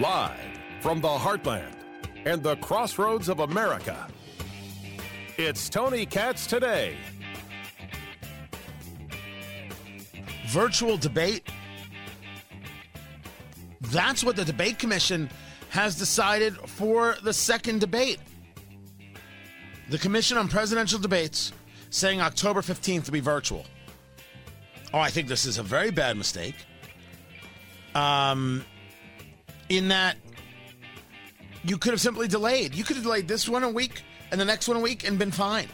Live from the heartland and the crossroads of America. It's Tony Katz today. Virtual debate. That's what the debate commission has decided for the second debate. The Commission on Presidential Debates saying October 15th to be virtual. Oh, I think this is a very bad mistake. Um, in that you could have simply delayed. You could have delayed this one a week and the next one a week and been fine.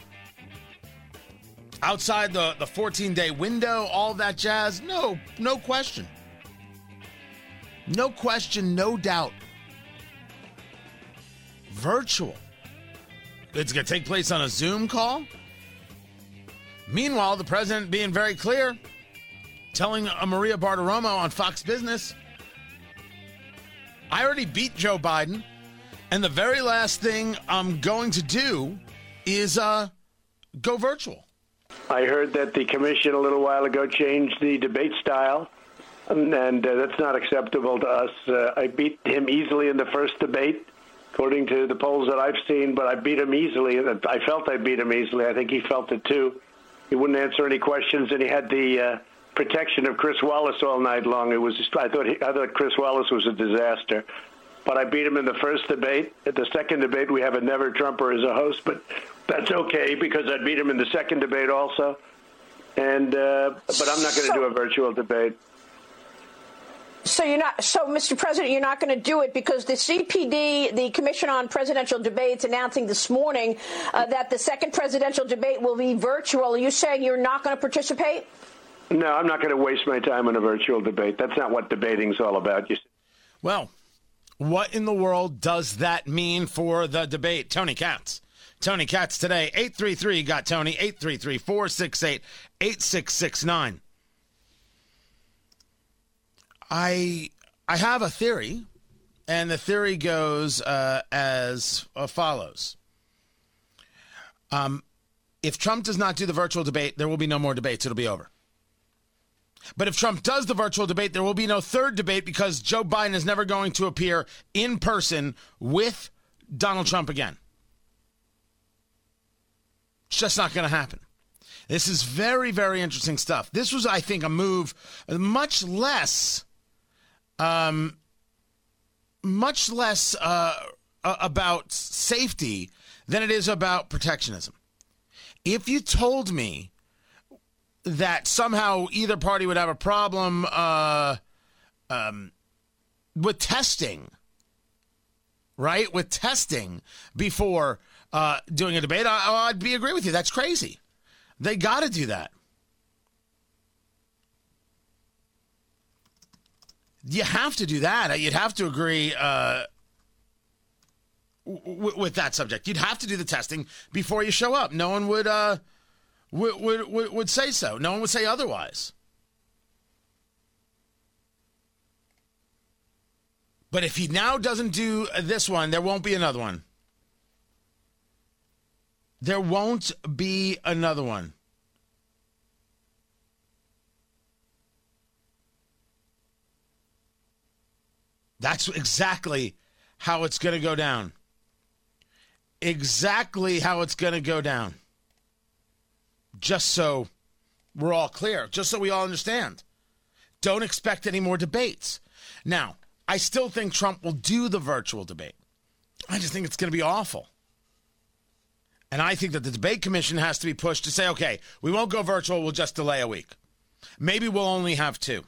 Outside the, the 14 day window, all that jazz, no, no question. No question, no doubt. Virtual. It's going to take place on a Zoom call. Meanwhile, the president being very clear, telling Maria Bartiromo on Fox Business, I already beat Joe Biden, and the very last thing I'm going to do is uh, go virtual. I heard that the commission a little while ago changed the debate style, and, and uh, that's not acceptable to us. Uh, I beat him easily in the first debate according to the polls that I've seen, but I beat him easily. I felt I beat him easily. I think he felt it too. He wouldn't answer any questions, and he had the uh, protection of Chris Wallace all night long. It was just, I thought he, I thought Chris Wallace was a disaster. But I beat him in the first debate. At the second debate, we have a never Trumper as a host, but that's okay because I beat him in the second debate also. And uh, but I'm not going to so, do a virtual debate. So you're not. So, Mr. President, you're not going to do it because the CPD, the Commission on Presidential Debates, announcing this morning uh, that the second presidential debate will be virtual. Are you saying you're not going to participate? No, I'm not going to waste my time on a virtual debate. That's not what debating's all about. You. Well, what in the world does that mean for the debate, Tony Katz? Tony Katz today, 833 got Tony, 833 468 8669. I I have a theory, and the theory goes uh, as uh, follows. Um, if Trump does not do the virtual debate, there will be no more debates. It'll be over. But if Trump does the virtual debate, there will be no third debate because Joe Biden is never going to appear in person with Donald Trump again. It's just not going to happen. This is very, very interesting stuff. This was, I think, a move much less um, much less uh, about safety than it is about protectionism. If you told me that somehow either party would have a problem uh, um, with testing, right? With testing before uh, doing a debate, I, I'd be agree with you. That's crazy. They got to do that. You have to do that. You'd have to agree uh, w- with that subject. You'd have to do the testing before you show up. No one would, uh, would, would, would say so. No one would say otherwise. But if he now doesn't do this one, there won't be another one. There won't be another one. That's exactly how it's going to go down. Exactly how it's going to go down. Just so we're all clear, just so we all understand. Don't expect any more debates. Now, I still think Trump will do the virtual debate. I just think it's going to be awful. And I think that the debate commission has to be pushed to say, okay, we won't go virtual, we'll just delay a week. Maybe we'll only have two.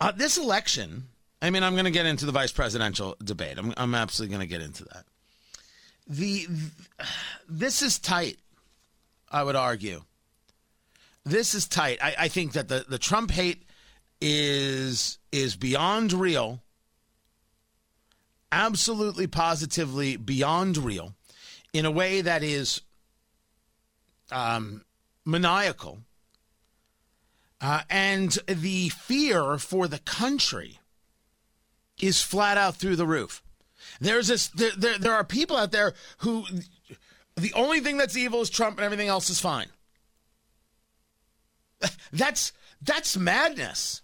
Uh, this election I mean, I'm going to get into the vice presidential debate. I'm, I'm absolutely going to get into that. The this is tight. I would argue. This is tight. I, I think that the, the Trump hate is is beyond real. Absolutely, positively beyond real, in a way that is um, maniacal, uh, and the fear for the country is flat out through the roof. There's this there, there, there are people out there who the only thing that's evil is Trump and everything else is fine. That's that's madness.